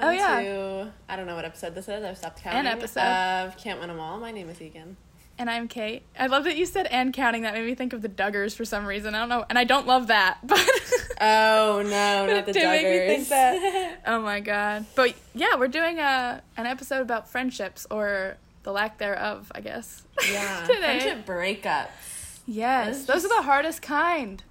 welcome Oh, yeah. to I don't know what episode this is. I've stopped counting. An episode. of Can't Win 'Em All. My name is Egan. And I'm Kait. I love that you said and counting. That made me think of the Duggars for some reason. I don't know. And I don't love that, but. Oh no, not the did make me think that. oh my god. But yeah, we're doing a an episode about friendships or the lack thereof, I guess. yeah, Today. friendship breakups. Yes, those just- are the hardest kind.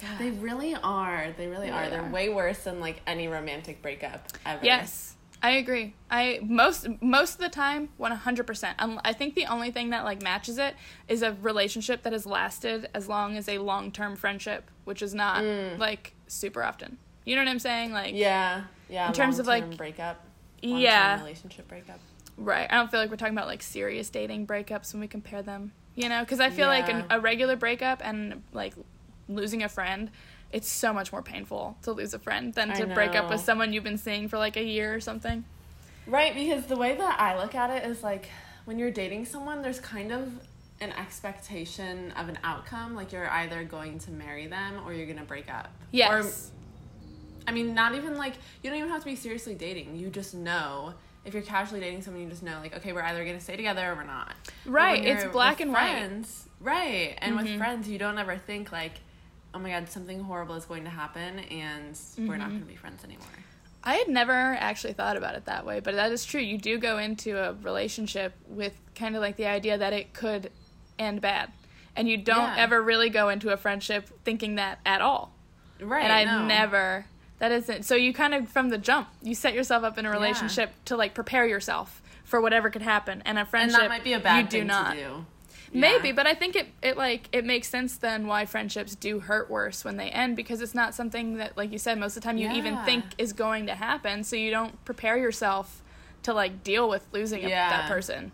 God. They really are. They really They are. They're are. way worse than like any romantic breakup ever. Yes, I agree. I most most of the time, one hundred percent. I think the only thing that like matches it is a relationship that has lasted as long as a long term friendship, which is not like super often. You know what I'm saying? Like, Mm. Yeah. Yeah. In terms of, like- breakup. yeah, Relationship breakup. right. I don't feel like we're talking about like serious dating breakups when we compare them. You know, because I feel like an, a regular breakup and like losing a friend. It's so much more painful to lose a friend than to break up with someone you've been seeing for like a year or something. Right, because the way that I look at it is like when you're dating someone, there's kind of an expectation of an outcome. Like you're either going to marry them or you're going to break up. Yes. Or, I mean, not even like, you don't even have to be seriously dating. You just know. If you're casually dating someone, you just know, like, okay, we're either going to stay together or we're not. Right, it's black with and white. Right. And with Mhm. friends, you don't ever think, like, oh my God, something horrible is going to happen and we're not Mhm. going to be friends anymore. I had never actually thought about it that way, but that is true. You do go into a relationship with kind of like the idea that it could end bad. And you don't Yeah. ever really go into a friendship thinking that at all. Right. and I no. never that isn't so you kind of from the jump, you set yourself up in a Yeah. relationship to like prepare yourself for whatever could happen. And a friendship And that might be a bad you do thing not. to do. Maybe, but I think it, it like it makes sense then why friendships do hurt worse when they end because it's not something that like you said most of the time you even think is going to happen so you don't prepare yourself to like deal with losing a, that person.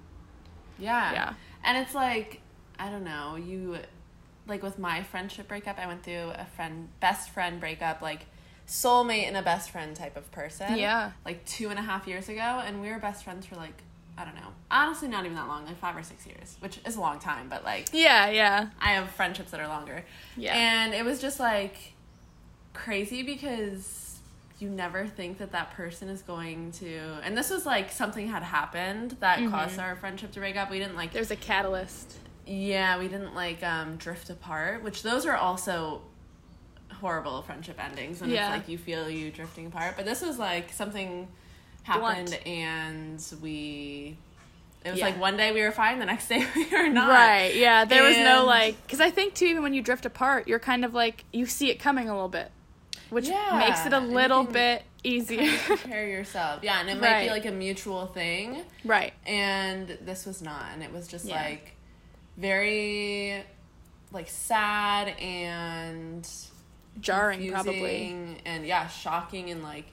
Yeah. Yeah. And it's like, I don't know, you like with my friendship breakup, I went through a friend best friend breakup, like soulmate and a best friend type of person. Yeah. Like two and a half years ago, and we were best friends for like I don't know, honestly, not even that long, like five or six years, which is a long time, but like Yeah, yeah. I have friendships that are longer. Yeah. And it was just like crazy because you never think that that person is going to. And this was like something had happened that Mhm. caused our friendship to break up. We didn't like. There's a catalyst. Yeah, we didn't like um, drift apart, which those are also horrible friendship endings when Yeah. it's like you feel you drifting apart. But this was like something happened Blunt. and we. It was Yeah. like one day we were fine, the next day we were not. Right. Yeah, there was no like cuz I think too even when you drift apart, you're kind of like you see it coming a little bit, which Yeah, makes it a little bit easier. prepare yourself. Yeah, and it might be like a mutual thing. right. And this was not. And it was just Yeah. like very like sad and Jarring probably. and yeah, shocking and like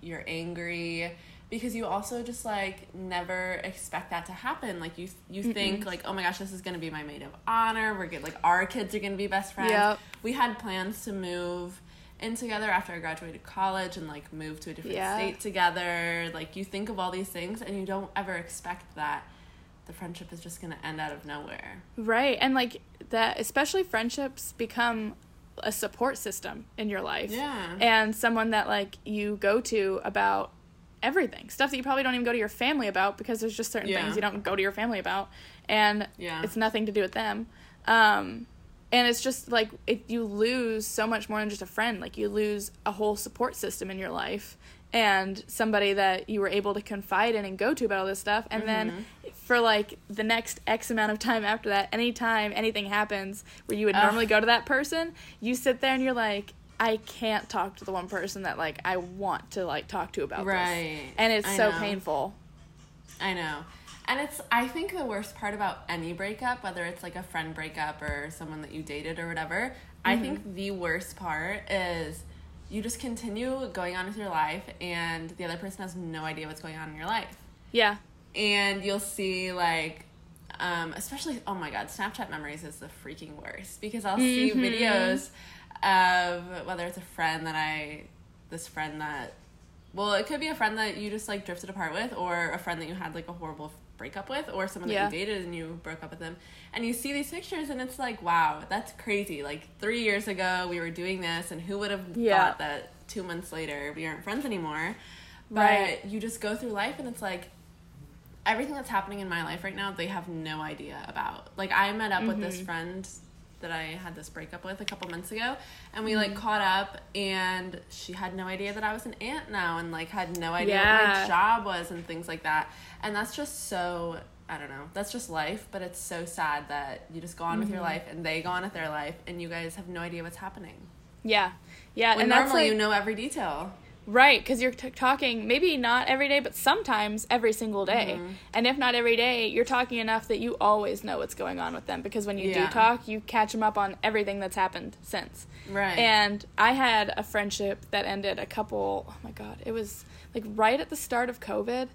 you're angry because you also just like never expect that to happen. Like you you think like, oh my gosh, this is gonna be my maid of honor. We're good like our kids are gonna be best friends. Yep. We had plans to move in together after I graduated college and like move to a different Yeah. state together. Like you think of all these things and you don't ever expect that the friendship is just gonna end out of nowhere. Right. And like that especially friendships become a support system in your life. Yeah. And someone that like you go to about everything. Stuff that you probably don't even go to your family about because there's just certain Yeah. things you don't go to your family about and Yeah. it's nothing to do with them. Um and it's just like if you lose so much more than just a friend, like you lose a whole support system in your life and somebody that you were able to confide in and go to about all this stuff and then Mm-hmm. for like the next x amount of time after that anytime anything happens where you would Ugh. normally go to that person you sit there and you're like i can't talk to the one person that like i want to like talk to about Right. this and it's I so know. painful I know. And it's I think the worst part about any breakup, whether it's like a friend breakup or someone that you dated or whatever, I Mm-hmm. think the worst part is you just continue going on with your life and the other person has no idea what's going on in your life. yeah And you'll see like um, especially oh my god, Snapchat memories is the freaking worst because I'll see Mhm. videos of whether it's a friend that I this friend that well, it could be a friend that you just like drifted apart with, or a friend that you had like a horrible breakup with, or someone Yeah. that you dated and you broke up with them. And you see these pictures, and it's like, wow, that's crazy. Like three years ago, we were doing this, and who would have Yeah. thought that two months later we aren't friends anymore? But Right. you just go through life and it's like everything that's happening in my life right now, they have no idea about. Like I met up with Mm-hmm. this friend that I had this breakup with a couple months ago and we like Mm-hmm. caught up and she had no idea that I was an aunt now and like had no idea what my job was and things like that. And that's just so I don't know. That's just life, but it's so sad that you just go on with Mm-hmm. your life and they go on with their life and you guys have no idea what's happening. Yeah, yeah, When and normally like, you know every detail. Right, because you're t- talking maybe not every day, but sometimes every single day. Mm-hmm. And if not every day, you're talking enough that you always know what's going on with them. Because when you Yeah. do talk, you catch them up on everything that's happened since. Right. And I had a friendship that ended a couple. Oh my god, it was like right at the start of COVID,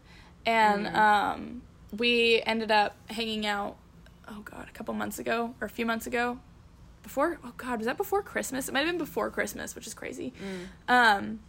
and Mm. um, we ended up hanging out. Oh god, a couple months ago or a few months ago, before. Oh god, was that before Christmas? It might have been before Christmas, which is crazy. Mm. Um,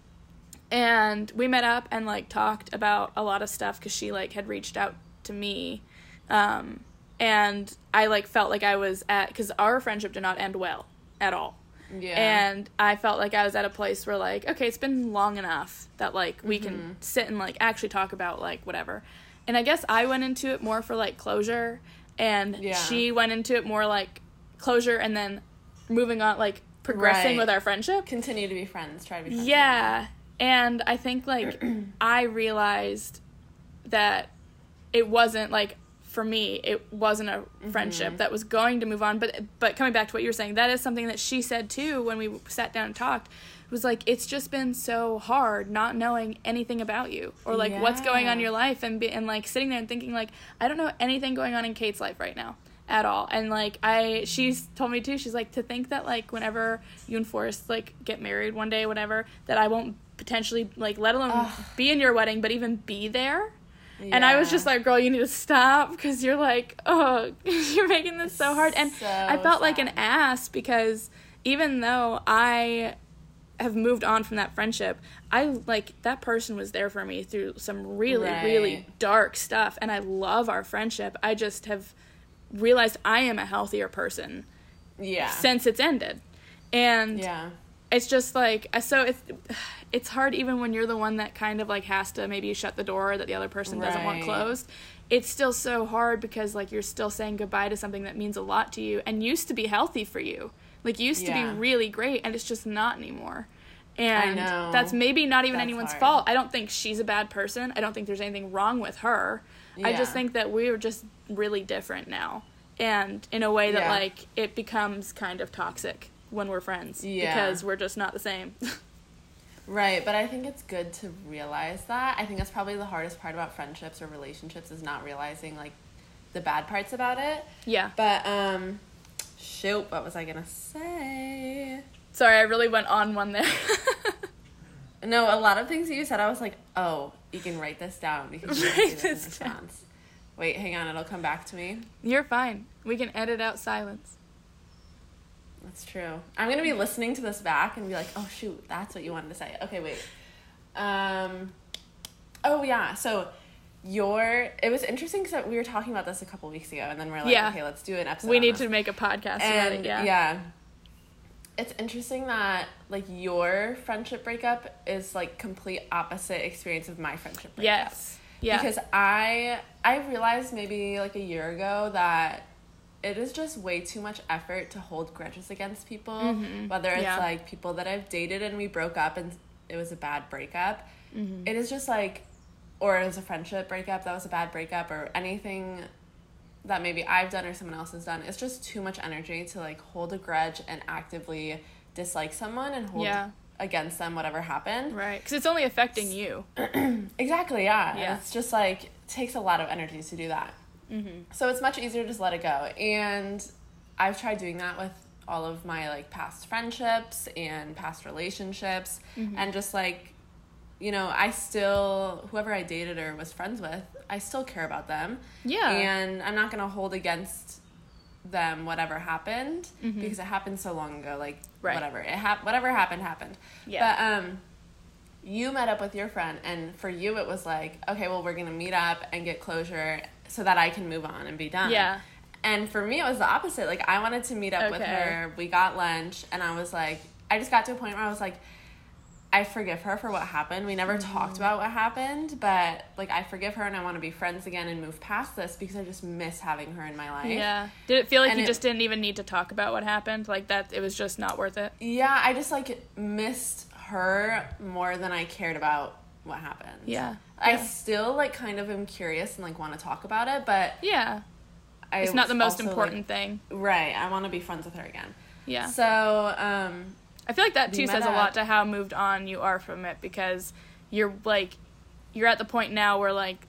and we met up and like talked about a lot of stuff because she like had reached out to me um, and i like felt like i was at because our friendship did not end well at all yeah. and i felt like i was at a place where like okay it's been long enough that like we Mm-hmm. can sit and like actually talk about like whatever and i guess i went into it more for like closure and Yeah. she went into it more like closure and then moving on like progressing Right. with our friendship continue to be friends. Try to be friends. yeah. And I think like I realized that it wasn't like for me it wasn't a friendship Mm-hmm. that was going to move on. But but coming back to what you were saying that is something that she said too when we sat down and talked it was like it's just been so hard not knowing anything about you or like what's going on in your life and be, and like sitting there and thinking like I don't know anything going on in Kait's life right now at all. And like I she's told me too she's like to think that like whenever you and Forrest like get married one day whatever that I won't potentially like let alone Ugh. be in your wedding but even be there and I was just like, girl, you need to stop because you're like, oh, you're making this so hard. And So I felt like an ass because even though I have moved on from that friendship, I like that person was there for me through some really, really dark stuff. And I love our friendship. I just have realized I am a healthier person yeah. since it's ended. And yeah. it's just like so it's it's hard even when you're the one that kind of like has to maybe shut the door that the other person doesn't want closed. It's still so hard because like you're still saying goodbye to something that means a lot to you and used to be healthy for you. Like used to be really great and it's just not anymore. And that's maybe not even That's anyone's hard. fault. I don't think she's a bad person. I don't think there's anything wrong with her. I just think that we're just really different now. And in a way that Yeah. like it becomes kind of toxic when we're friends Yeah. because we're just not the same. Right, but I think it's good to realize that. I think that's probably the hardest part about friendships or relationships is not realizing like the bad parts about it. yeah. But um shoot, what was I going to say? Sorry, I really went on one there. No, a lot of things that you said I was like, "Oh, you can write this down because you Write write this this down. response." Wait, hang on, it'll come back to me. You're fine. We can edit out silence. That's true. I'm gonna be listening to this back and be like, oh shoot, that's what you wanted to say. Okay, wait. Um. Oh yeah. So your it was interesting because we were talking about this a couple weeks ago, and then we're like, Yeah. okay, let's do an episode. we need this. to make a podcast about it. Yeah. yeah. It's interesting that like your friendship breakup is like complete opposite experience of my friendship breakup. Yes. Yeah. Because I I realized maybe like a year ago that it is just way too much effort to hold grudges against people. Mhm. Whether it's Yeah. like people that I've dated and we broke up and it was a bad breakup. Mhm. It is just like or it was a friendship breakup that was a bad breakup or anything that maybe I've done or someone else has done. It's just too much energy to like hold a grudge and actively dislike someone and hold Yeah. against them whatever happened. Right. Because it's only affecting you. Exactly, yeah. And Yeah. it's just like takes a lot of energy to do that. Mm-hmm. So it's much easier to just let it go. And I've tried doing that with all of my like past friendships and past relationships Mm-hmm. and just like you know, I still whoever I dated or was friends with, I still care about them. Yeah. And I'm not going to hold against them whatever happened Mhm. because it happened so long ago like Right. whatever. It hap- whatever happened happened. Yeah. But um you met up with your friend and for you it was like, okay, well we're going to meet up and get closure so that I can move on and be done. Yeah. And for me it was the opposite. Like I wanted to meet up with her. We got lunch and I was like I just got to a point where I was like I forgive her for what happened. We never Mm-hmm. talked about what happened, but like I forgive her and I want to be friends again and move past this because I just miss having her in my life. Yeah. Did it feel like And you it- just didn't even need to talk about what happened? Like that it was just not worth it? Yeah, I just like missed her more than I cared about what happened. Yeah. I Yeah. still like kind of am curious and like want to talk about it, but Yeah. I It's not the most also, like- important thing. right. I want to be friends with her again. Yeah. So, um, I feel like that too says a lot to how moved on you are from it because you're like you're at the point now where like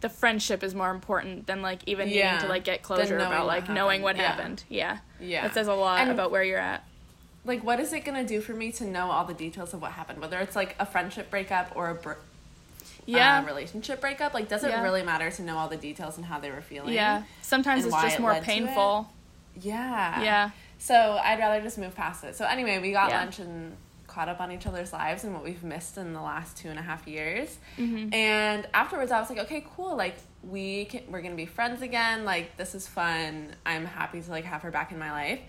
the friendship is more important than like even Yeah. needing to like get closure about like knowing what happened. happened. Yeah. yeah. That says a lot And- about where you're at. Like what is it gonna do for me to know all the details of what happened whether it's like a friendship breakup or a br- Yeah. uh, relationship breakup like does it Yeah. really matter to know all the details and how they were feeling yeah. Sometimes it's just it more to painful. yeah Yeah. so i'd rather just move past it so anyway we got Yeah. lunch and caught up on each other's lives and what we've missed in the last two and a half years Mhm. and afterwards i was like okay cool like we can, we're gonna be friends again like this is fun i'm happy to like have her back in my life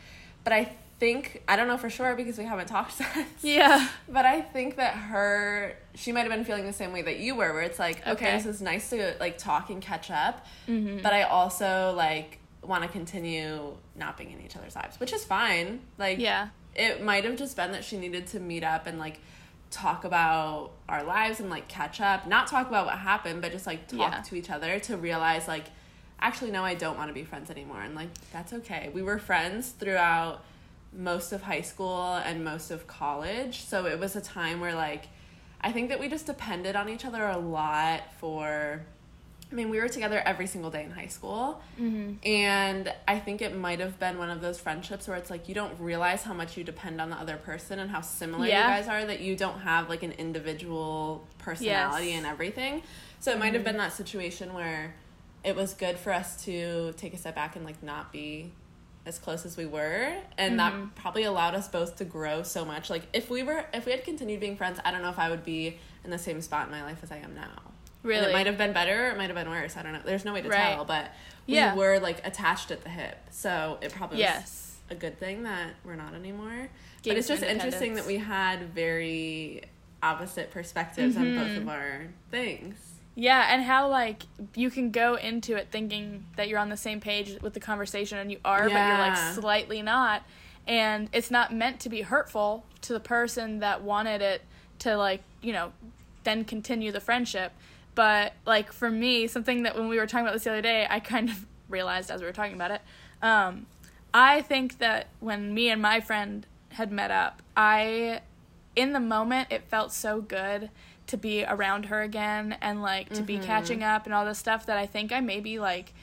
but i think i don't know for sure because we haven't talked since Yeah. But I think that her, she might have been feeling the same way that you were, where it's like, okay, Okay. this is nice to like talk and catch up, Mhm. but I also like want to continue not being in each other's lives, which is fine. Like, Yeah. it might have just been that she needed to meet up and like talk about our lives and like catch up, not talk about what happened, but just like talk Yeah. to each other to realize like, actually, no, I don't want to be friends anymore, and like that's okay. We were friends throughout most of high school and most of college. So it was a time where like I think that we just depended on each other a lot for I mean, we were together every single day in high school. Mhm. And I think it might have been one of those friendships where it's like you don't realize how much you depend on the other person and how similar Yeah. you guys are that you don't have like an individual personality Yes. Mm-hmm. and everything. So it might have been that situation where it was good for us to take a step back and like not be as close as we were and Mhm. that probably allowed us both to grow so much like if we were if we had continued being friends i don't know if i would be in the same spot in my life as i am now And Really. it might have been better it might have been worse i don't know there's no way to Right. tell but we Yeah. were like attached at the hip so it probably was Yes. a good thing that we're not anymore but it's just interesting that we had very opposite perspectives on both Mhm. of our things Yeah, and how like you can go into it thinking that you're on the same page with the conversation and you are, but you're like slightly not. And it's not meant to be hurtful to the person that wanted it to like, you know, then continue the friendship. But like for me, something that when we were talking about this the other day, I kind of realized as we were talking about it. Um, I think that when me and my friend had met up, I in the moment it felt so good to be around her again and like to be catching up and all this stuff that I think I maybe like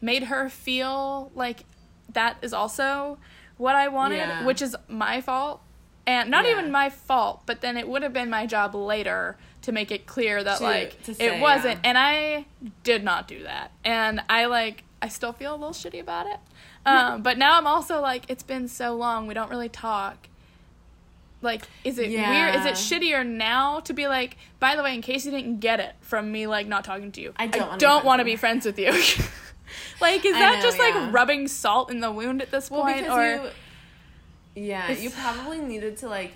made her feel like that is also what I wanted, Yeah. which is my fault. And not Yeah. even my fault, but then it would have been my job later to make it clear that To- like to say, it wasn't yeah. and I did not do that. And I like I still feel a little shitty about it. Um, but now I'm also like it's been so long, we don't really talk. Like, is it weird? Is it shittier now to be like, by the way, in case you didn't get it from me, like not talking to you, I don't be friends want to be friends with you. like, is I that know, just yeah. like rubbing salt in the wound at this point, or you, yeah, you probably needed to like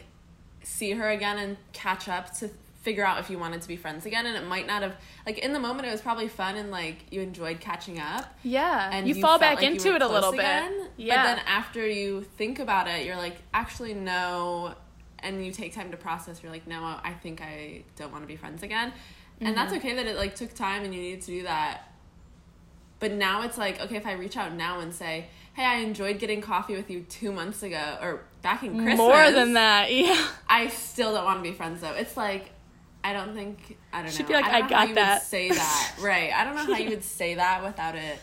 see her again and catch up to figure out if you wanted to be friends again, and it might not have like in the moment it was probably fun and like you enjoyed catching up, yeah, and you, you, fall back like into it a little bit. again, Yeah, But then after you think about it, you're like, actually no, and you take time to process. You're like, no, I think I don't want to be friends again, and that's Mm-hmm. okay that it like took time and you needed to do that. But now it's like, okay, if I reach out now and say, hey, I enjoyed getting coffee with you two months ago or back in Christmas. more than that. Yeah, I still don't want to be friends though. It's like, I don't think, I don't She'd know. be like, I, "I got that." Say that. right. I don't know how you would say that without it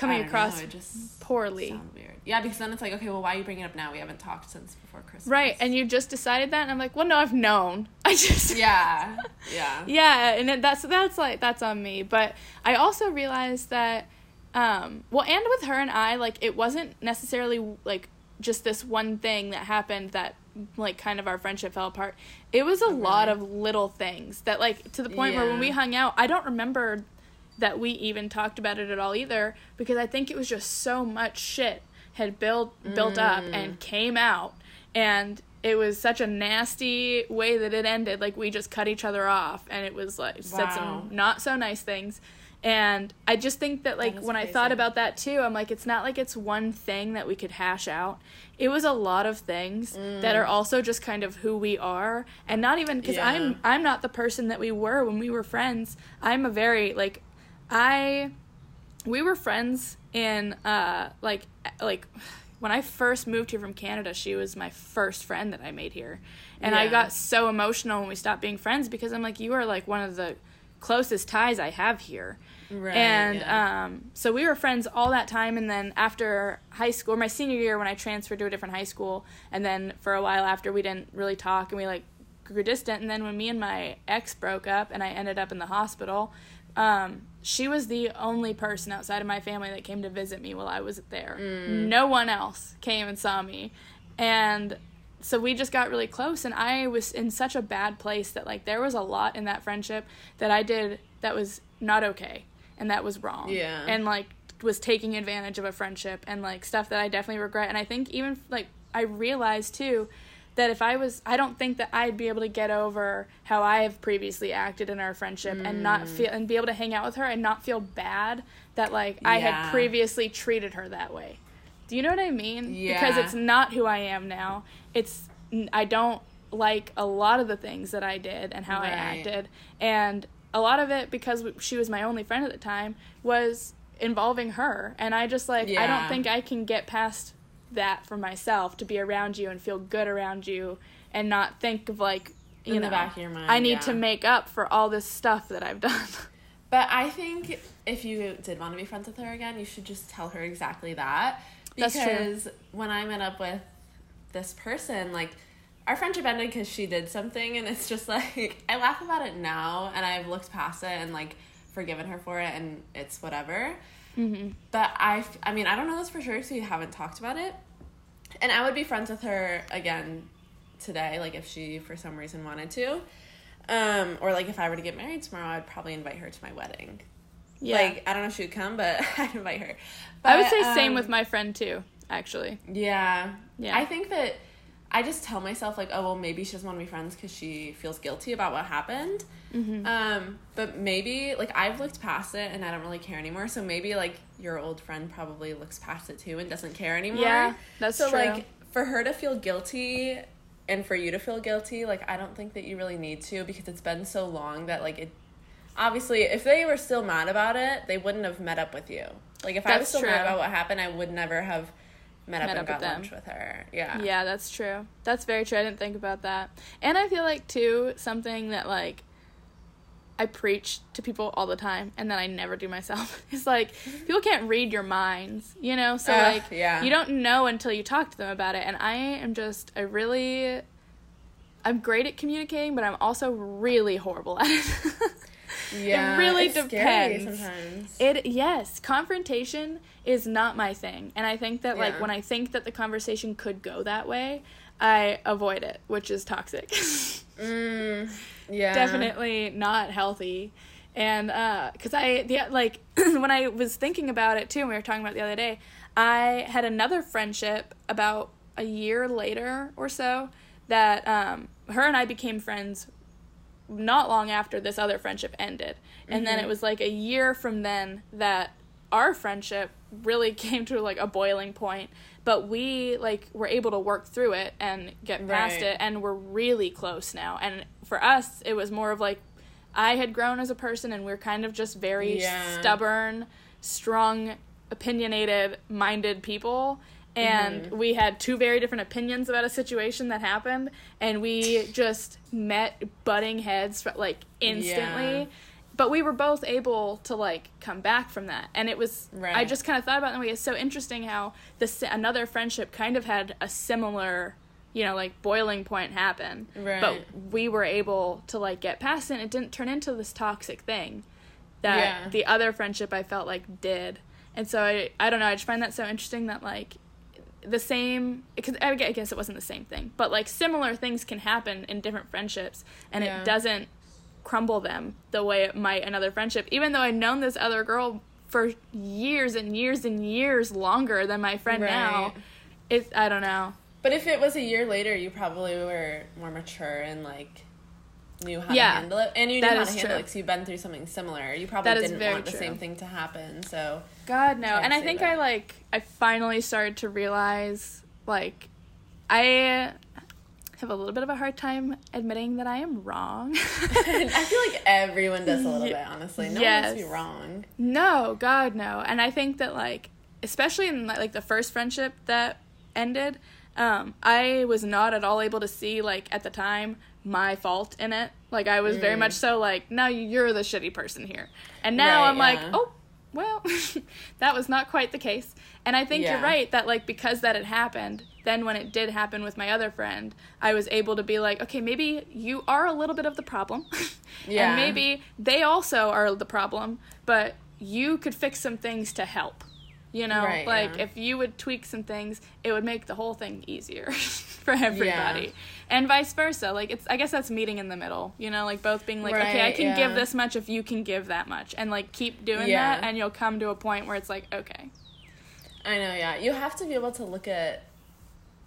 coming across know, just poorly. weird. Yeah, because then it's like, okay, well, why are you bringing it up now? We haven't talked since before Christmas. Right, and you just decided that, and I'm like, well, no, I've known. I just Yeah. Yeah. yeah and it, that's that's like that's on me but i also realized that um well and with her and i like it wasn't necessarily like just this one thing that happened that like kind of our friendship fell apart it was a lot of little things that like to the point where when we hung out i don't remember that we even talked about it at all either because i think it was just so much shit had built built up Mm. and came out and it was such a nasty way that it ended. Like we just cut each other off, and it was like said some not so nice things. And I just think that like is when I thought about that too, I'm like, it's not like it's one thing that we could hash out. It was a lot of things that are also just kind of who we are, and not even because Mm. Yeah. I'm I'm not the person that we were when we were friends. I'm a very like I we were friends in uh like like when I first moved here from Canada, she was my first friend that I made here. And I got so emotional when we stopped being friends because I'm like you are like one of the closest ties I have here. Right, and yeah. um so we were friends all that time and then after high school, my senior year when I transferred to a different high school and then for a while after we didn't really talk and we like grew distant and then when me and my ex broke up and I ended up in the hospital, um, she was the only person outside of my family that came to visit me while I was there. No one else came and saw me. And so we just got really close and I was in such a bad place that like there was a lot in that friendship that I did that was not okay and that was wrong. Yeah. And like was taking advantage of a friendship and like stuff that I definitely regret and I think even like I realized too that if I was I don't think that I'd be able to get over how I have previously acted in our friendship and not mm. feel and be able to hang out with her and not feel bad that like I had previously treated her that way. Do you know what I mean? Yeah. Because it's not who I am now. It's I don't like a lot of the things that I did and how I acted and a lot of it because she was my only friend at the time was involving her and I just like I don't think I can get past that for myself to be around you and feel good around you and not think of like you In know the back of your mind, I need yeah. to make up for all this stuff that I've done. But I think if you did want to be friends with her again, you should just tell her exactly that. That's true. Because when I met up with this person, like our friendship ended because she did something, and it's just like I laugh about it now, and I've looked past it and like forgiven her for it, and it's whatever. Mm-hmm. But I, I mean, I don't know this for sure because we haven't talked about it. And I would be friends with her again today, like if she for some reason wanted to. Um, or like if I were to get married tomorrow, I'd probably invite her to my wedding. Yeah. Like I don't know if she would come, but I'd invite her. I would But, say same um, with my friend too, actually. Yeah. Yeah. I think that I just tell myself like, oh well, maybe she doesn't want to be friends because she feels guilty about what happened. Mm-hmm. Um, but maybe like I've looked past it and I don't really care anymore. So maybe like your old friend probably looks past it too and doesn't care anymore. Yeah, that's so true. like for her to feel guilty and for you to feel guilty, like I don't think that you really need to because it's been so long that like it. Obviously, if they were still mad about it, they wouldn't have met up with you. Like if I was still true. mad about what happened, I would never have met up Met and up got with them. lunch with her. Yeah. Yeah, that's true. That's very true. I didn't think about that. And I feel like too something that like I preach to people all the time and then I never do myself. It's like people can't read your minds, you know? So Ugh, like yeah. you don't know until you talk to them about it and I am just I really I'm great at communicating, but I'm also really horrible at it. Yeah, it really depends. sometimes. It yes, confrontation is not my thing, and I think that like Yeah. when I think that the conversation could go that way, I avoid it, which is toxic. mm, yeah, Definitely not healthy, and uh, cause I the like when I was thinking about it too, and we were talking about it the other day, I had another friendship about a year later or so that um, her and I became friends not long after this other friendship ended. And then it mm-hmm. was like a year from then that our friendship really came to like a boiling point. But we like were able to work through it and get past Right. it and we're really close now. And for us it was more of like I had grown as a person and we're kind of just very Yeah. stubborn, strong, opinionated minded people. And mm-hmm. we had two very different opinions about a situation that happened, and we just met butting heads like instantly. Yeah. But we were both able to like come back from that, and it was. I just kind of thought about it in a way. It's so interesting how this another friendship kind of had a similar, you know, like boiling point happen. Right. But we were able to like get past it. and It didn't turn into this toxic thing that Yeah. the other friendship I felt like did. And so I I don't know, I just find that so interesting that like the same because I guess it wasn't the same thing, but like similar things can happen in different friendships and Yeah. it doesn't crumble them the way it might another friendship. Even though I'd known this other girl for years and years and years longer than my friend now, Right. it I don't know. But if it was a year later, you probably were more mature and like knew how Yeah, to handle it, and you knew how to handle true. it because you've been through something similar. You probably didn't want the same thing to happen. So God no. And I think that. I like I finally started to realize like I have a little bit of a hard time admitting that I am wrong. I feel like everyone does a little bit. Honestly, no one wants to be wrong. no, God no. And I think that like especially in like the first friendship that ended, um, I was not at all able to see like at the time my fault in it. Like I was very Mm. much so like, no, you're the shitty person here. And now Right, I'm like, oh, well, that was not quite the case. And I think you're right that like because that had happened, then when it did happen with my other friend, I was able to be like, okay, maybe you are a little bit of the problem. Yeah. and maybe they also are the problem, but you could fix some things to help. You know, Right, like yeah. if you would tweak some things, it would make the whole thing easier for everybody. And vice versa. Like it's I guess that's meeting in the middle. You know, like both being like, okay, I Right, can give this much if you can give that much. And like keep doing Yeah. that and you'll come to a point where it's like, okay. I know, yeah. You have to be able to look at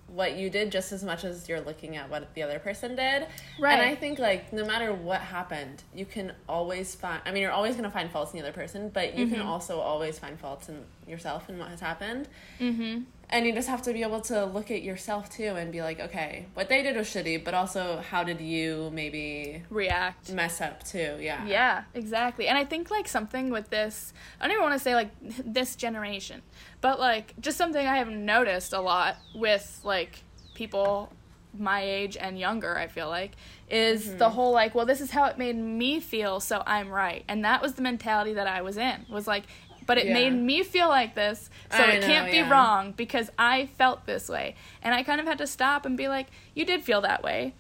what you did just as much as you're looking at what the other person did. Right. And I think like no matter what happened, you can always find I mean you're always going to find faults in the other person, but you can also always find faults in yourself and what has happened. Mhm. And you just have to be able to look at yourself too and be like, okay, what they did was shitty, but also how did you maybe React. mess up too? Yeah. Yeah, exactly. And I think like something with this, I don't even want to say like this generation, but like just something I have noticed a lot with like people my age and younger, I feel like, is mm-hmm. the whole like, well, this is how it made me feel, so I'm right. And that was the mentality that I was in. Was like, but it Yeah. made me feel like this, so I it know, can't be yeah. wrong because I felt this way. And I kind of had to stop and be like, you did feel that way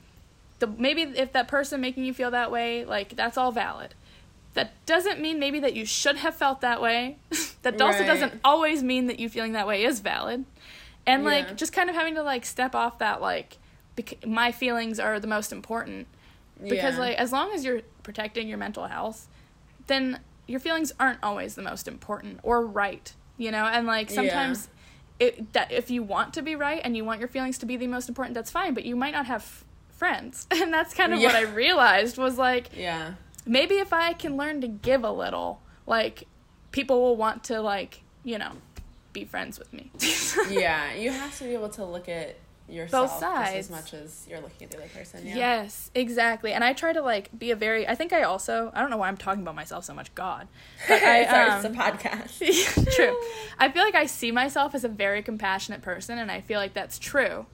the maybe if that person making you feel that way, like that's all valid. That doesn't mean maybe that you should have felt that way. that also Right. doesn't always mean that you feeling that way is valid. And like Yeah. just kind of having to like step off that like bec- my feelings are the most important because like as long as you're protecting your mental health, then your feelings aren't always the most important or right, you know? And like Yeah. sometimes it that if you want to be right and you want your feelings to be the most important, that's fine, but you might not have f- friends. And that's kind of what I realized was like Yeah. maybe if I can learn to give a little, like people will want to like, you know, be friends with me. yeah, you have to be able to look at yourself just sides. as much as you're looking at the other person. Yeah. Yes, exactly. And I try to like be a very. I think I also. I don't know why I'm talking about myself so much. God, but I, Sorry, um, it's a podcast. true. I feel like I see myself as a very compassionate person, and I feel like that's true.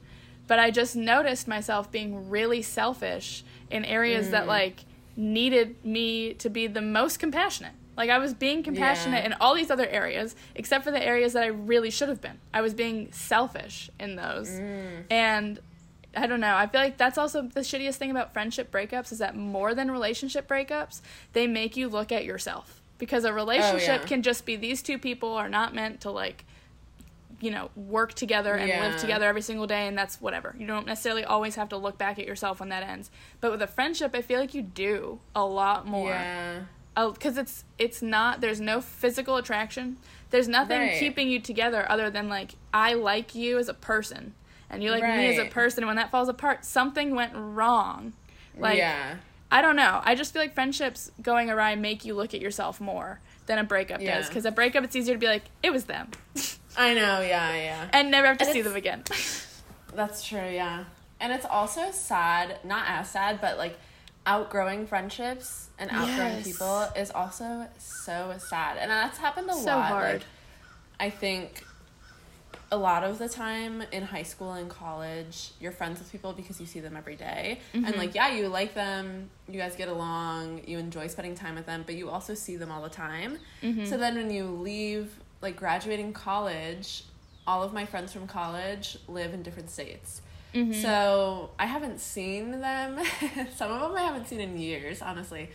But I just noticed myself being really selfish in areas that Mm. like needed me to be the most compassionate. Like I was being compassionate Yeah. in all these other areas, except for the areas that I really should have been. I was being selfish in those, Mm. and I don't know. I feel like that's also the shittiest thing about friendship breakups is that more than relationship breakups, they make you look at yourself. Because a relationship yeah. can just be these two people are not meant to like you know, work together and Yeah. live together every single day and that's whatever. You don't necessarily always have to look back at yourself when that ends. But with a friendship, I feel like you do a lot more Yeah. Oh, because it's it's not there's no physical attraction there's nothing Right. keeping you together other than like i like you as a person and you like me as a person and when that falls apart something went wrong like yeah. i don't know i just feel like friendships going awry make you look at yourself more than a breakup does because a breakup it's easier to be like it was them I know. Yeah. Yeah. and never have to And see them again That's true, yeah. And it's also sad, not as sad, but like outgrowing friendships and outgrowing Yes. people is also so sad. And that's happened a lot. So lot. hard. Like, I think a lot of the time in high school and college, you're friends with people because you see them every day. And Mm-hmm. like, yeah, you like them, you guys get along, you enjoy spending time with them, but you also see them all the time. Mm-hmm. So then when you leave, like graduating college, all of my friends from college live in different states. Mm-hmm. So I haven't seen them. Some of them I haven't seen in years, honestly,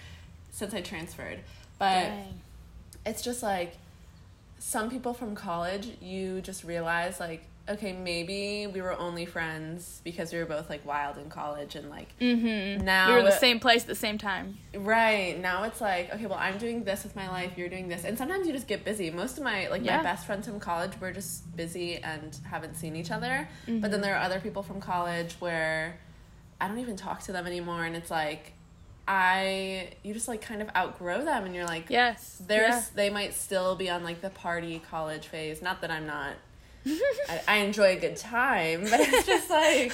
since I transferred. But Dang. it's just like some people from college, you just realize like okay, maybe we were only friends because we were both like wild in college and like Mm-hmm. now we were in the same place at the same time. Right. Now it's like, okay, well, I'm doing this with my life, you're doing this. And sometimes you just get busy. Most of my like Yeah. my best friends from college were just busy and haven't seen each other. But Mm-hmm. then there are other people from college where I don't even talk to them anymore and it's like I you just like kind of outgrow them and you're like Yes. there's yeah. they might still be on like the party college phase. Not that I'm not I, I enjoy a good time, but it's just like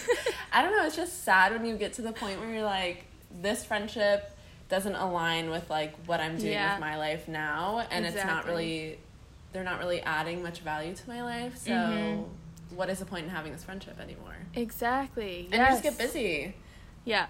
I don't know. It's just sad when you get to the point where you're like, this friendship doesn't align with like what I'm doing Yeah. with my life now, and it's not really they're not really adding much value to my life. So, Mhm. what is the point in having this friendship anymore? Exactly. And you just get busy. Yeah.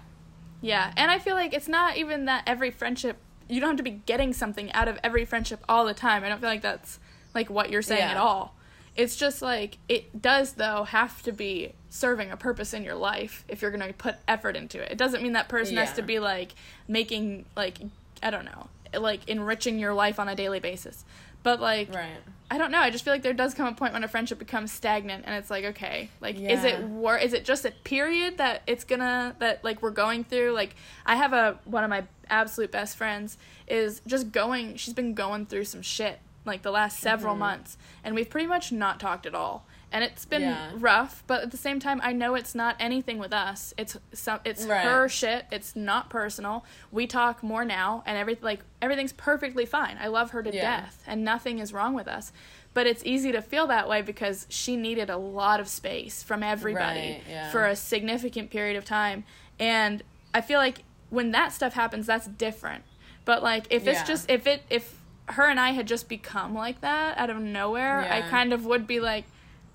Yeah. And I feel like it's not even that every friendship, you don't have to be getting something out of every friendship all the time. I don't feel like that's like what you're saying Yeah. at all. It's just like, it does, though, have to be serving a purpose in your life if you're going to put effort into it. It doesn't mean that person has to be like making, like, I don't know, like enriching your life on a daily basis. But like, Right. I don't know. I just feel like there does come a point when a friendship becomes stagnant, and it's like, okay, like, is it war? Is it just a period that it's gonna that like we're going through? Like, I have a one of my absolute best friends is just going. She's been going through some shit like the last several Mhm. months, and we've pretty much not talked at all. And it's been Yeah. rough, but at the same time, I know it's not anything with us. It's some, it's Right. her shit. It's not personal. We talk more now, and everything like everything's perfectly fine. I love her to Yeah. death, and nothing is wrong with us. But it's easy to feel that way because she needed a lot of space from everybody Right, yeah. for a significant period of time, and I feel like when that stuff happens, that's different. But like if it's just if it if her and I had just become like that out of nowhere, I kind of would be like,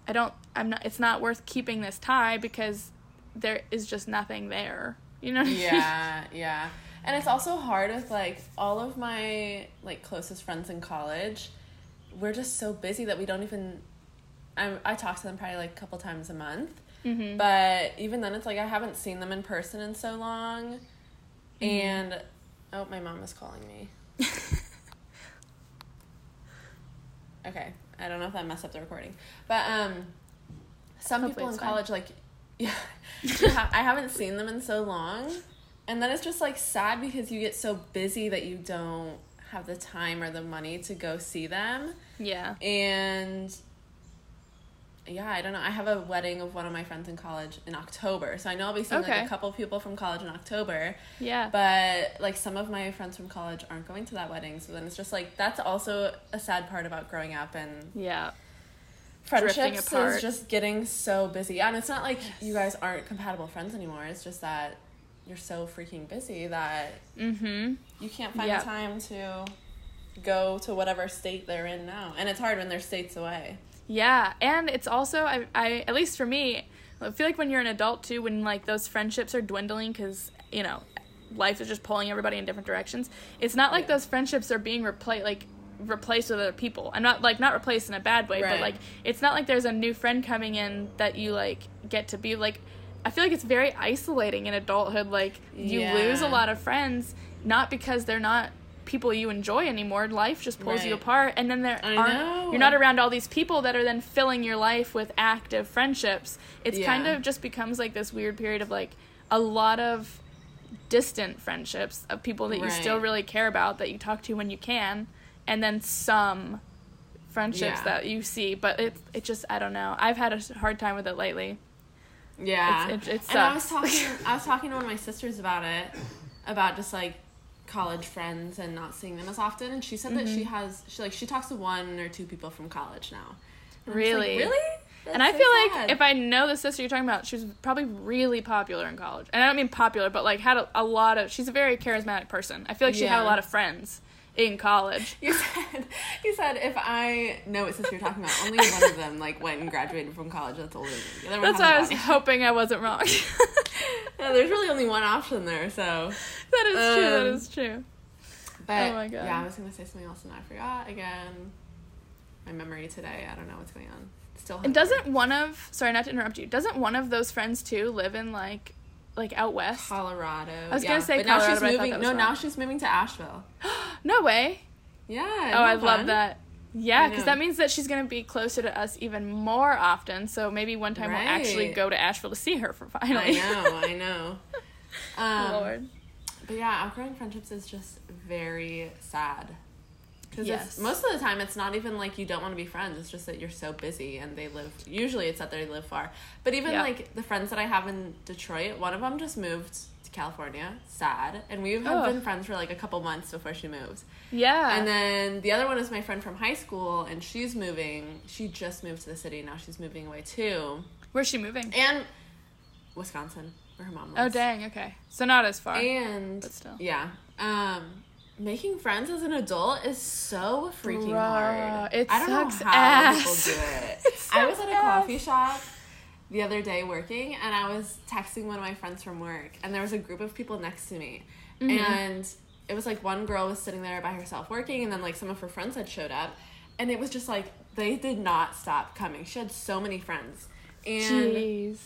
I don't, I'm not. It's not worth keeping this tie because there is just nothing there. You know? What I mean? yeah yeah and it's also hard with like all of my like closest friends in college we're just so busy that we don't even I'm, i talk to them probably like a couple times a month Mhm. but even then it's like i haven't seen them in person in so long Mm-hmm. and oh my mom is calling me okay i don't know if that messed up the recording but um some Hopefully people in it's fine. college like yeah ha- i haven't seen them in so long and then it's just like sad because you get so busy that you don't have the time or the money to go see them yeah. and yeah i don't know. I have a wedding of one of my friends in college in october. So i know i'll be seeing like a couple people from college in october. Yeah. but like some of my friends from college aren't going to that wedding. So then it's just like that's also a sad part about growing up and yeah. friendships is just getting so busy. And it's not like you guys aren't compatible friends anymore. It's just that you're so freaking busy that Mm-hmm. you can't find the time to go to whatever state they're in now. And it's hard when they're states away Yeah, and it's also I, I at least for me, I feel like when you're an adult too, when like those friendships are dwindling because you know, life is just pulling everybody in different directions. It's not like Yeah. those friendships are being replaced like replaced with other people. I'm not like not replaced in a bad way, but like it's not like there's a new friend coming in that you like get to be like. I feel like it's very isolating in adulthood. Like you lose a lot of friends, not because they're not people you enjoy anymore. Life just pulls you apart, and then there I aren't. know. You're not around all these people that are then filling your life with active friendships. It's Yeah. kind of just becomes like this weird period of like a lot of distant friendships of people that you still really care about that you talk to when you can, and then some friendships Yeah. that you see. But it it just I don't know. I've had a hard time with it lately. Yeah, It's- it- it and I was talking. I was talking to one of my sisters about it, about just like college friends and not seeing them as often. And she said that she Mm-hmm. has she like she talks to one or two people from college now. And I'm like, Really? really? and I That's feel so like if I know the sister you're talking about, she was probably really popular in college. And I don't mean popular, but like had a, a lot of. She's a very charismatic person. I feel like she had a lot of friends in college. You said you said if I know what sister you're talking about, only one of them like went and graduated from college. That's older than. The other That's why I was hoping I wasn't wrong. Yeah, there's really only one option there. So, that is true. That Um, true. but Oh my God. yeah, I was gonna say something else and I forgot again. My memory today. I don't know what's going on. Still. And doesn't one of sorry not to interrupt you. Doesn't one of those friends too live in like like out west? Colorado. I was gonna say but now she's moving. no, now she's moving to Asheville. No way. Yeah. Oh, I love that. Yeah, because that means that she's gonna be closer to us even more often. So maybe one time we'll actually go to Asheville to see her for finally. I know, I know. Um, Lord. But yeah, outgrowing friendships is just very sad. Because Yes. most of the time, it's not even like you don't want to be friends. It's just that you're so busy and they live. Usually, it's that they live far. But even Yeah. like the friends that I have in Detroit, one of them just moved to California. Sad, and we have Ugh. been friends for like a couple months before she moved. Yeah. And then the other one is my friend from high school, and she's moving. She just moved to the city. Now she's moving away too, Where's she moving? and Wisconsin, where her mom lives. Oh dang. Okay. So not as far. And But still. yeah, um, making friends as an adult is so freaking Bruh, hard. it I don't sucks know how ass. people do it. It I was at a sucks coffee ass. shop the other day working, and I was texting one of my friends from work, and there was a group of people next to me, Mm-hmm. and it was like one girl was sitting there by herself working, and then like some of her friends had showed up, and it was just like they did not stop coming. She had so many friends, and. Jeez.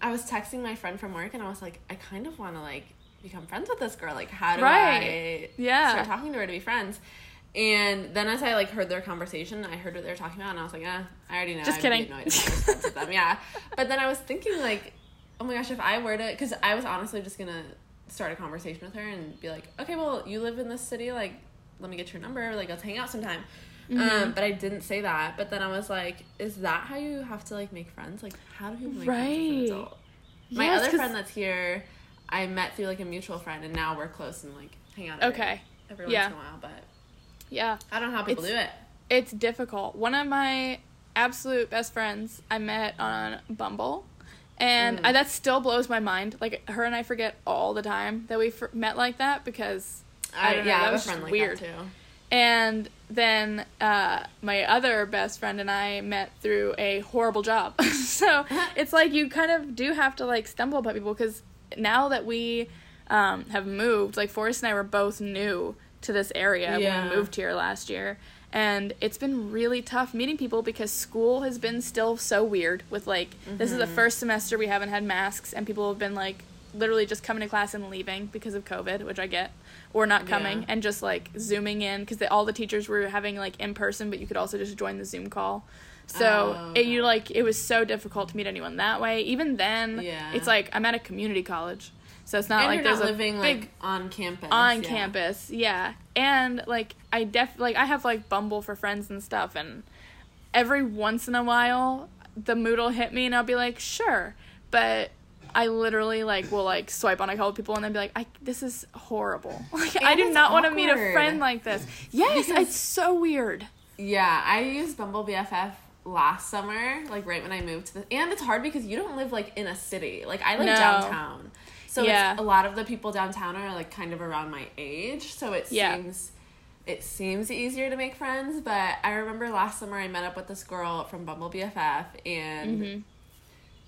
I was texting my friend from work and I was like, I kind of want to like become friends with this girl. Like, how do Right. I Yeah. start talking to her to be friends? And then as I like heard their conversation, I heard what they were talking about, and I was like, eh, I already know. Just I'd kidding. Be annoyed if I was friends with them. Yeah. But then I was thinking like, oh my gosh, if I were to, because I was honestly just gonna start a conversation with her and be like, okay, well, you live in this city, like, let me get your number, like, let's hang out sometime. Mm-hmm. Um, but I didn't say that. But then I was like, is that how you have to like make friends? Like, how do people make friends as an Right. adult? My Yes, other friend that's here, I met through like a mutual friend, and now we're close and like hang out. Every, Okay. Every once Yeah. in a while, but Yeah. I don't know how people It's- do it. It's difficult. One of my absolute best friends I met on Bumble. And Mm. I, that still blows my mind. Like her and I forget all the time that we fr- met like that because I don't know, yeah, that I was just like weird. too. And then uh, my other best friend and I met through a horrible job. so it's like you kind of do have to like stumble upon people because now that we um, have moved, like Forrest and I were both new to this area when we moved here last year. And it's been really tough meeting people because school has been still so weird with like this is the first semester we haven't had masks and people have been like literally just coming to class and leaving because of COVID, which I get, or not coming Yeah. and just like zooming in because all the teachers were having like in person, but you could also just join the Zoom call. So Oh, it, you like it was so difficult to meet anyone that way. Even then, Yeah. it's like I'm at a community college, so it's not and like there's not a living big like on campus. on yeah. campus yeah and like i def like i have like bumble for friends and stuff and every once in a while the mood will hit me and i'll be like sure but i literally like will like swipe on a couple people and then be like i this is horrible like i do not want to meet a friend like this yes Because- it's so weird Yeah, I use Bumble BFF last summer, like right when I moved to the. And it's hard because you don't live like in a city. Like I live No. downtown, so Yeah. it's, a lot of the people downtown are like kind of around my age. So it Yeah. seems. It seems easier to make friends, but I remember last summer I met up with this girl from Bumble BFF, and Mm-hmm.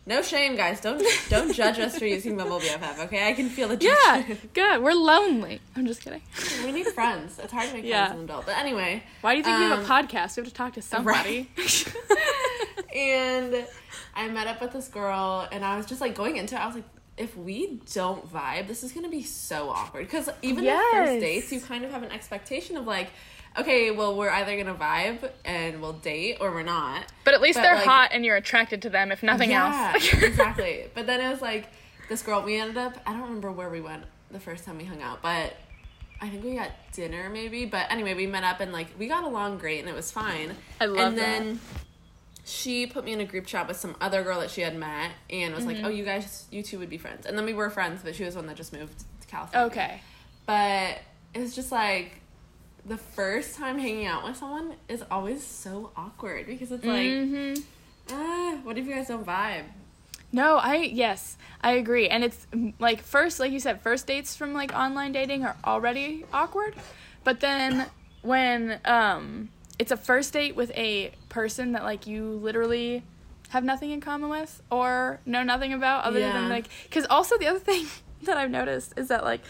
No shame, guys. Don't don't judge us for using Bumble BFF. Okay, I can feel the yeah good we're lonely i'm just kidding we need friends. It's hard to make Yeah. friends as an adult, but anyway. why do you think we have a Um, podcast we have to talk to somebody and I met up with this girl, and I was just like going into it. I was like, if we don't vibe, this is gonna be so awkward. Because even the first dates, you kind of have an expectation of like, okay, well, we're either gonna vibe and we'll date, or we're not. but at least But, they're like- hot and you're attracted to them if nothing yeah, else exactly. But then it was like this girl. We ended up. I don't remember where we went the first time we hung out, but. I think we got dinner maybe, but anyway, we met up and like we got along great and it was fine. I love and that. then she put me in a group chat with some other girl that she had met and was Mm-hmm. like, "Oh, you guys, you two would be friends." And then we were friends, but she was one that just moved to California. okay But it was just like the first time hanging out with someone is always so awkward because it's like, hmm ah, what if you guys don't vibe? No, I yes, I agree. And it's like first, like you said, first dates from like online dating are already awkward, but then when um it's a first date with a person that like you literally have nothing in common with or know nothing about other Yeah. than like cuz also the other thing that I've noticed is that like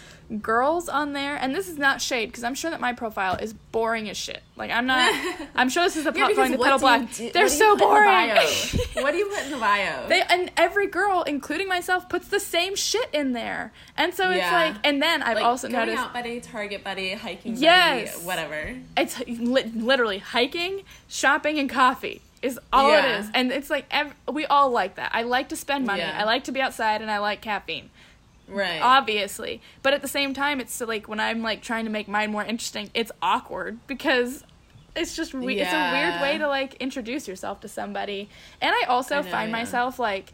girls on there, and this is not shade because I'm sure that my profile is boring as shit. Like I'm not. I'm sure this is a Yeah, pop because going to pedal black. do- They're what do you so the boring. what do you put in the bio? They and every girl, including myself, puts the same shit in there, and so it's Yeah. like. And then I've like, also going noticed out buddy, Target buddy, hiking Yes. buddy, whatever. it's li- literally hiking, shopping, and coffee is all Yeah. it is, and it's like ev- we all like that. I like to spend money. Yeah. I like to be outside, and I like caffeine. Right. obviously but at the same time it's like when i'm like trying to make mine more interesting it's awkward because it's just we- it's a weird way to like introduce yourself to somebody and i also I know, find yeah. myself like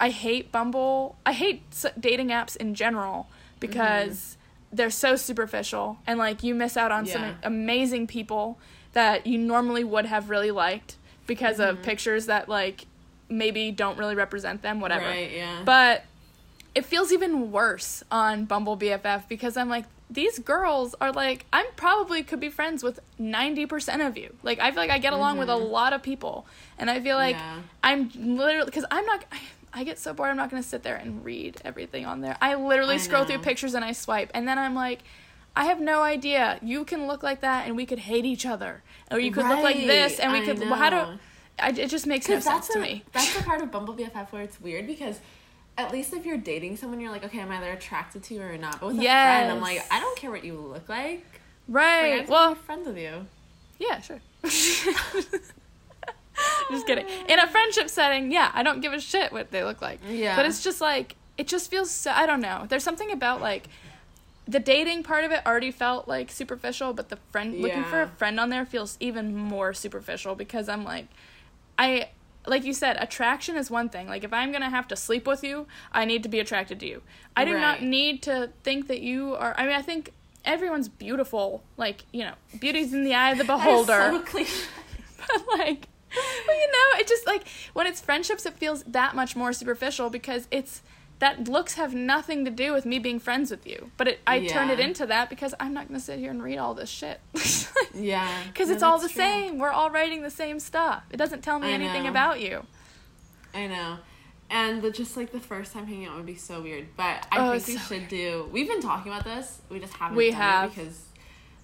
i hate bumble i hate s- dating apps in general because they're so superficial and like you miss out on some amazing people that you normally would have really liked because Mm-hmm. of pictures that like maybe don't really represent them whatever Right, yeah. but it feels even worse on Bumble BFF because I'm like, these girls are like, I'm probably could be friends with 90% of you. Like, I feel like I get along with a lot of people. And I feel like Mm-hmm. Yeah. I'm literally, because I'm not, I, I get so bored, I'm not going to sit there and read everything on there. I literally I scroll through pictures and I swipe. And then I'm like, I have no idea. You can look like that and we could hate each other. Or you could look like this and we I could, well, how do. I, it just makes no sense that's to me. That's the part of Bumble BFF where it's weird because at least if you're dating someone, you're like, okay, am I'm either attracted to you or not. But with a friend, I'm like, I don't care what you look like. Like, I Right. just well, friends with you. Yeah, sure. just kidding. In a friendship setting, yeah, I don't give a shit what they look like. Yeah. But it's just like it just feels so I don't know. There's something about like the dating part of it already felt like superficial, but the friend looking for a friend on there feels even more superficial because I'm like I like you said, attraction is one thing. Like if I'm gonna have to sleep with you, I need to be attracted to you. I do not need to think that you are I mean I think everyone's beautiful. Like, you know, beauty's in the eye of the beholder so cliche. but like well, you know it just like when it's friendships it feels that much more superficial because it's that looks have nothing to do with me being friends with you but it, i turned it into that because i'm not going to sit here and read all this shit Yeah. because No, it's all the true. same we're all writing the same stuff it doesn't tell me I anything know. about you I know. And the, just like the first time hanging out would be so weird. But I Oh, think we so should do. We've been talking about this. We just haven't. We have. because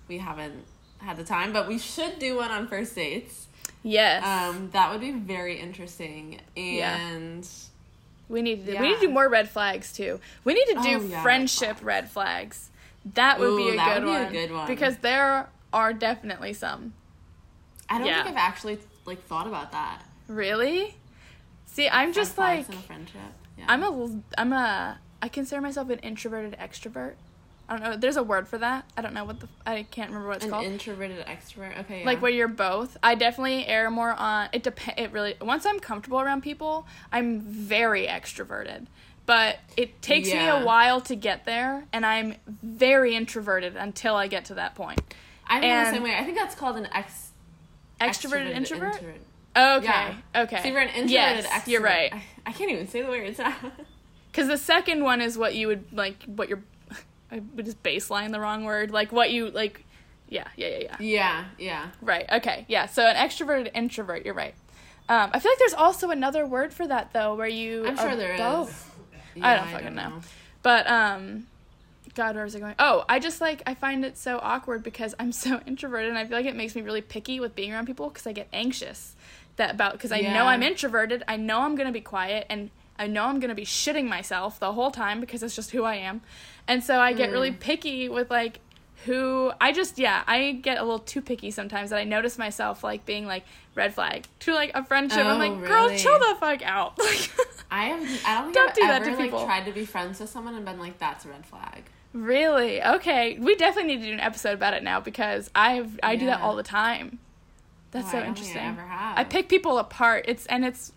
we haven't had the time. But we should do one on first dates. yes Um, that would be very interesting. Yeah. We need to do, we need to do more red flags too we need to do Oh, yeah, friendship red flags that would be Ooh, a that good would be a good one. because there are definitely some I don't Yeah. think I've actually like thought about that. really see i'm Red just like in a friendship. Yeah. I'm a I'm a I consider myself an introverted extrovert. I don't know. There's a word for that. I don't know what the I can't remember what it's an called. introverted extrovert. Okay. Yeah. Like where you're both. I definitely err more on it. Depend. It really once I'm comfortable around people, I'm very extroverted. But it takes me a while to get there, and I'm very introverted until I get to that point. I think and- the same way. I think that's called an ex. Extroverted, extroverted introvert. introvert. Okay. Yeah. Okay. So you're an introverted yes, extrovert. You're right. I, I can't even say the words now. Because the second one is what you would like. What your I would just baseline the wrong word. Like what you like. Yeah. Yeah. Yeah. Yeah. yeah, yeah. Right. Okay. Yeah. So an extroverted introvert. You're right. Um, I feel like there's also another word for that though, where you. I'm sure there is. both. Yeah, I don't fucking know. But um, God, where was I going? Oh, I just like I find it so awkward because I'm so introverted, and I feel like it makes me really picky with being around people because I get anxious that about because I know I'm introverted. I know I'm gonna be quiet, and I know I'm gonna be shitting myself the whole time because it's just who I am, and so I get Mm. really picky with like who I just yeah I get a little too picky sometimes that I notice myself like being like red flag to like a friendship. I'm Oh, like, girl, really? chill the fuck out. Like, I have. I don't think Don't I've do that ever to people. like tried to be friends with someone and been like, "That's a red flag." Really? Okay. We definitely need to do an episode about it now because I've I do that all the time. That's Oh, so I interesting. I. I pick people apart. It's and it's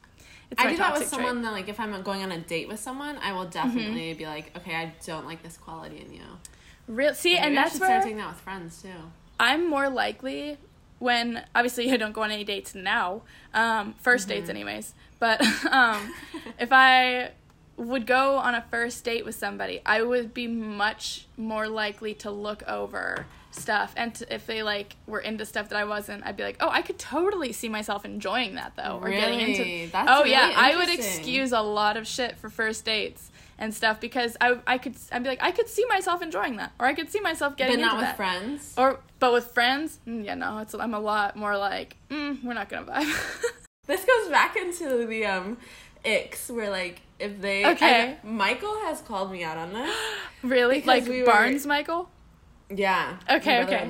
it's I do that with trait. someone that like if I'm going on a date with someone, I will definitely be like, "Okay, I don't like this quality in you." Real see, Maybe and I that's start where doing that with friends too. I'm more likely when obviously I don't go on any dates now. Um, 1st Mm-hmm. dates anyways. But um, if I would go on a first date with somebody, I would be much more likely to look over stuff and to, if they like were into stuff that I wasn't, I'd be like, "Oh, I could totally see myself enjoying that though." Or getting Really? into That's Oh yeah, I would excuse a lot of shit for first dates and stuff because I I could I'd be like, "I could see myself enjoying that." Or I could see myself getting but not into with that. friends. Or but with friends, mm, yeah, no, it's I'm a lot more like, mm, we're not going to vibe. This goes back into the um icks where like if they Okay. I- Michael has called me out on this. really? Like we were- Barnes Michael? Yeah. Okay, okay.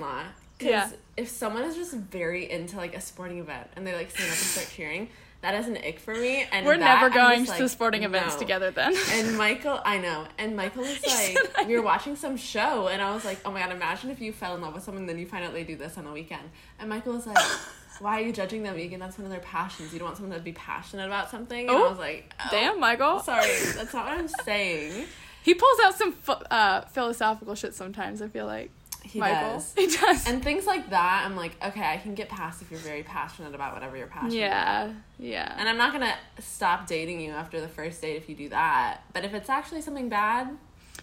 Yeah. if someone is just very into like a sporting event and they like stand up and start cheering, that is an ick for me. And We're that, never going just to like, sporting events no. together then. And Michael, I know. And Michael was like, we were watching some show, and I was like, oh my god, imagine if you fell in love with someone, and then you find out they do this on the weekend. And Michael was like, why are you judging them, Egan? That's one of their passions. You don't want someone to be passionate about something. And Oh, I was like, oh, Damn, Michael. Sorry, that's not what I'm saying. He pulls out some uh, philosophical shit sometimes, I feel like. He Michael. does. He does. And things like that, I'm like, okay, I can get past if you're very passionate about whatever you're passionate about. yeah, yeah. And I'm not gonna stop dating you after the first date if you do that. But if it's actually something bad,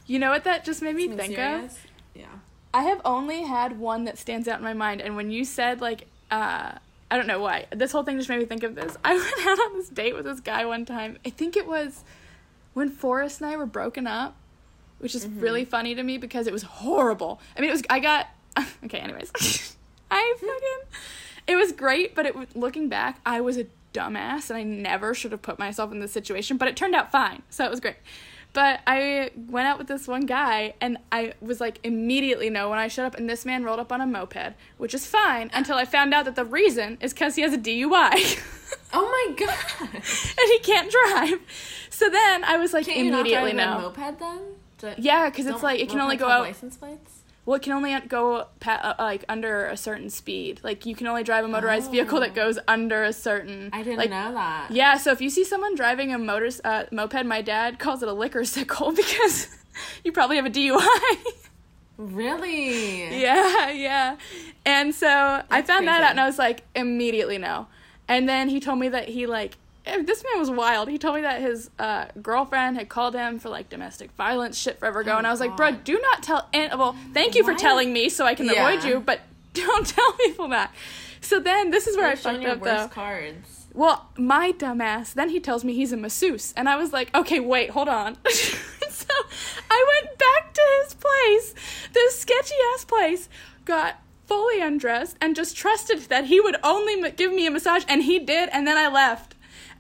you know what that just made me think of? yeah. I have only had one that stands out in my mind, and when you said like, uh, I don't know why, this whole thing just made me think of this. I went out on this date with this guy one time. I think it was when Forrest and I were broken up, which is really funny to me because it was horrible. I mean, it was I got okay. Anyways, I fucking it was great, but it was- looking back, I was a dumbass, and I never should have put myself in this situation. But it turned out fine, so it was great. But I went out with this one guy, and I was like immediately no when I showed up, and this man rolled up on a moped, which is fine until I found out that the reason is because he has a DUI. Oh my god! and he can't drive. So then I was like Can't you not immediately drive a no. moped then? Do- Yeah, because it's don't like it can only mopeds go have out. License plates. Well, it can only go pa- uh, like under a certain speed. Like you can only drive a motorized vehicle that Oh. goes under a certain. I didn't like, know that. Yeah, so if you see someone driving a motor uh, moped, my dad calls it a liquor sickle because you probably have a DUI. Really? yeah, yeah. And so I That's found that out, and I was like, immediately no. And then he told me that he like. Eh, This man was wild. He told me that his uh, girlfriend had called him for like domestic violence shit forever ago, Oh, and I was like, "Bro, do not tell." And well, thank you for telling me so I can Yeah. avoid you, but don't tell people that. So then this is where I fucked up worst though. cards. Well, my dumbass, then he tells me he's a masseuse. And I was like, okay, wait, hold on. so I went back to his place, this sketchy ass place, got fully undressed, and just trusted that he would only m- give me a massage. And he did, and then I left.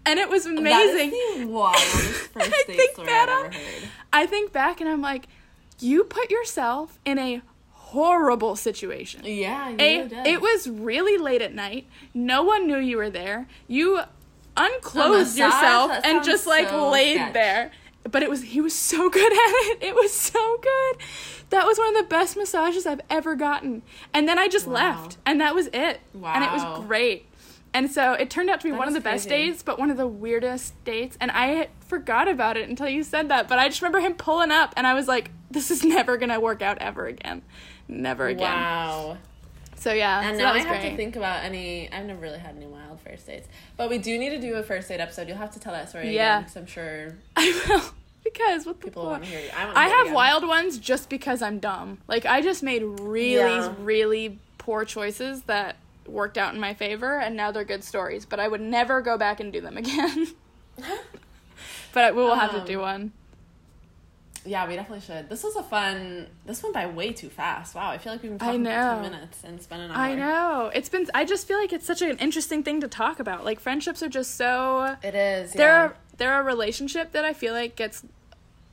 And it was amazing. That is the wildest first I date think story that I've ever heard. I think back and I'm like, you put yourself in a horrible situation. Yeah, you A, did. it was really late at night. No one knew you were there. You massage? yourself and just like so laid sketch. there. But it was he was so good at it. It was so good. That was one of the best massages I've ever gotten. And then I just Wow. left, and that was it. Wow. And it was great. And so it turned out to be That one of the is best dates, but one of the weirdest dates. And I forgot about it until you said that. But I just remember him pulling up, and I was like, "This is never gonna work out ever again, never again." Wow. So yeah, And so now I have great. to think about any. I've never really had any wild first dates, but we do need to do a first date episode. You'll have to tell that story Yeah. again, because I'm sure I will because what the people want to hear you. I, I have again. wild ones just because I'm dumb. Like I just made really, Yeah. really poor choices that worked out in my favor, and now they're good stories. But I would never go back and do them again. but we will have to Um, do one. Yeah, we definitely should. This was a fun. This went by way too fast. Wow, I feel like we've been talking for ten minutes and been an hour. I know it's been. I just feel like it's such an interesting thing to talk about. Like friendships are just so. It is. They're yeah. they're a relationship that I feel like gets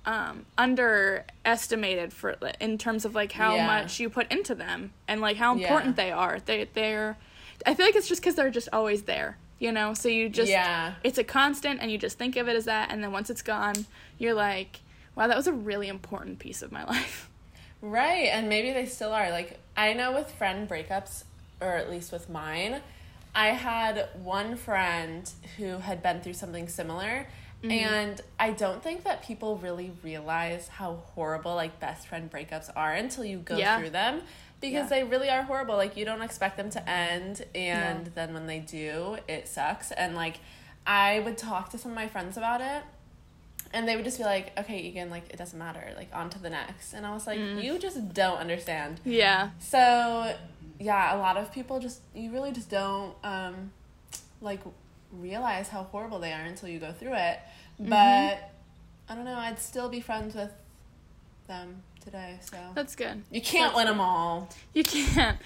um underestimated for in terms of like how Yeah. much you put into them and like how Yeah. important they are. They they're I feel like it's just cuz they're just always there, you know? So you just Yeah. it's a constant and you just think of it as that and then once it's gone, you're like, wow, that was a really important piece of my life. Right, and maybe they still are. Like, I know with friend breakups, or at least with mine, I had one friend who had been through something similar. And I don't think that people really realize how horrible like best friend breakups are until you go Yeah. through them because Yeah. they really are horrible. Like you don't expect them to end and No. then when they do, it sucks. And like I would talk to some of my friends about it and they would just be like, "Okay, Egan, like it doesn't matter, like on to the next." And I was like, Mm. "You just don't understand." Yeah. So, yeah, a lot of people just you really just don't um like realize how horrible they are until you go through it. Mm-hmm. But I don't know, I'd still be friends with them today. So That's good. you can't that's win them all. You can't.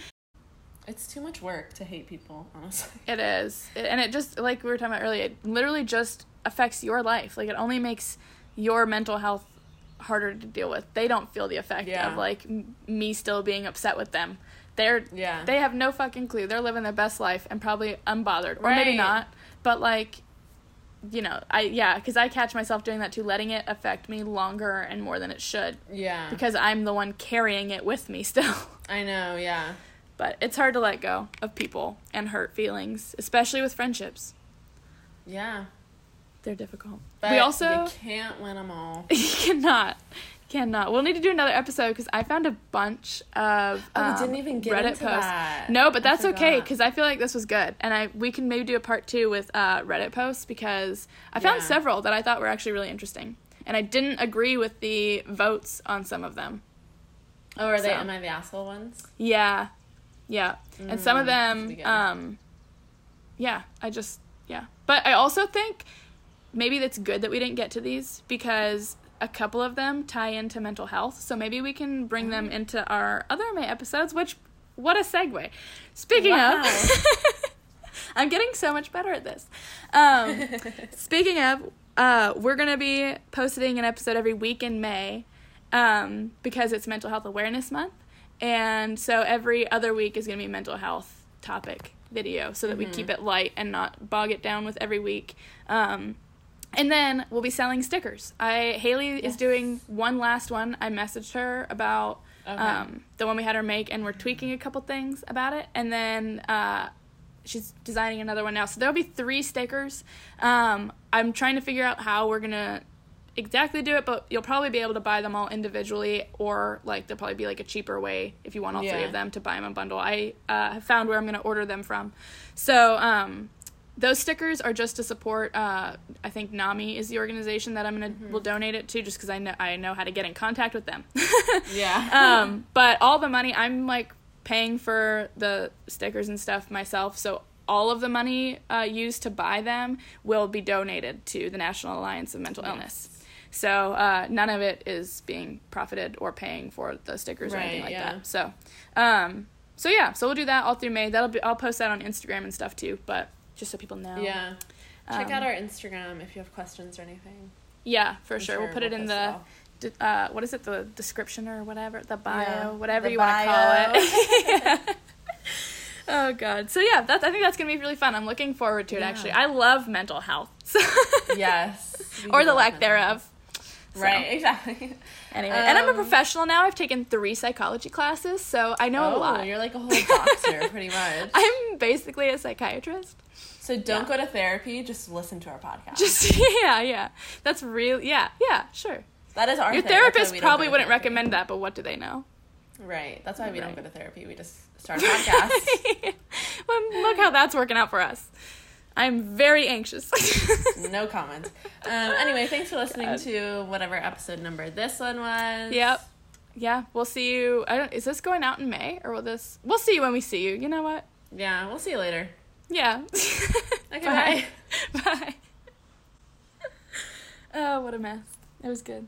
It's too much work to hate people, honestly. It is. It- and it just, like we were talking about earlier, it literally just affects your life. Like, it only makes your mental health harder to deal with. They don't feel the effect Yeah. of, like, m- me still being upset with them. They're, Yeah. they have no fucking clue. They're living their best life and probably unbothered. Or maybe not. But, like, you know, I, yeah, because I catch myself doing that too, letting it affect me longer and more than it should. yeah. Because I'm the one carrying it with me still. I know, yeah. But it's hard to let go of people and hurt feelings, especially with friendships. Yeah. They're difficult. But we also you can't win them all. you cannot cannot. We'll need to do another episode because I found a bunch of Oh, we um, didn't even get Reddit posts. that. No, but that's okay because I feel like this was good, and I we can maybe do a part two with uh, Reddit posts because I found Yeah. several that I thought were actually really interesting, and I didn't agree with the votes on some of them. Oh, are they So. Am I the Asshole ones? Yeah, yeah, and some of Mm, them, um, yeah, I just yeah, but I also think maybe that's good that we didn't get to these because a couple of them tie into mental health, so maybe we can bring them Oh. into our other May episodes. Which, what a segue! Speaking Wow. of, I'm getting so much better at this. Um, Speaking of, uh, we're gonna be posting an episode every week in May, um, because it's Mental Health Awareness Month, and so every other week is gonna be a mental health topic video, so that we keep it light and not bog it down with every week. Um, and then we'll be selling stickers. I Haley is doing one last one. I messaged her about Okay. um, the one we had her make, and we're tweaking a couple things about it. And then uh, she's designing another one now. So there'll be three stickers. Um, I'm trying to figure out how we're gonna exactly do it, but you'll probably be able to buy them all individually, or like there'll probably be like a cheaper way if you want all three of them to buy them in a bundle. I uh, have found where I'm gonna order them from. So um, those stickers are just to support. Uh, I think NAMI is the organization that I'm gonna will donate it to, just because I know I know how to get in contact with them. Yeah. um, but all the money I'm like paying for the stickers and stuff myself, so all of the money uh, used to buy them will be donated to the National Alliance of Mental Illness. So uh, none of it is being profited or paying for the stickers or anything like yeah. that. So, um, so yeah, so we'll do that all through May. That'll be I'll post that on Instagram and stuff too, but just so people know. yeah. Check Um, out our Instagram if you have questions or anything. Yeah, for I'm sure. We'll put it in the d- uh, what is it the description or whatever the bio Yeah, whatever the you want to call it oh god so yeah that's i think that's gonna be really fun i'm looking forward to it Yeah. actually i love mental health Yes. or the lack thereof. So, Right, exactly. Anyway and i'm a Um, professional now i've taken three psychology classes so i know a oh, lot you're like a whole doctor, pretty much. i'm basically a psychiatrist So don't Yeah. go to therapy, just listen to our podcast. just yeah yeah that's real yeah yeah sure that is our your thing. Therapist probably wouldn't therapy. recommend that but what do they know Right. That's why we don't go to therapy. We just start a podcast. well, look how that's working out for us. I'm very anxious. no comments. Um, anyway, thanks for listening God. to whatever episode number this one was. yep. Yeah, we'll see you. I don't. Is this going out in May or will this? We'll see you when we see you. You know what? Yeah, we'll see you later. Yeah. Okay, bye. Bye. oh, what a mess. It was good.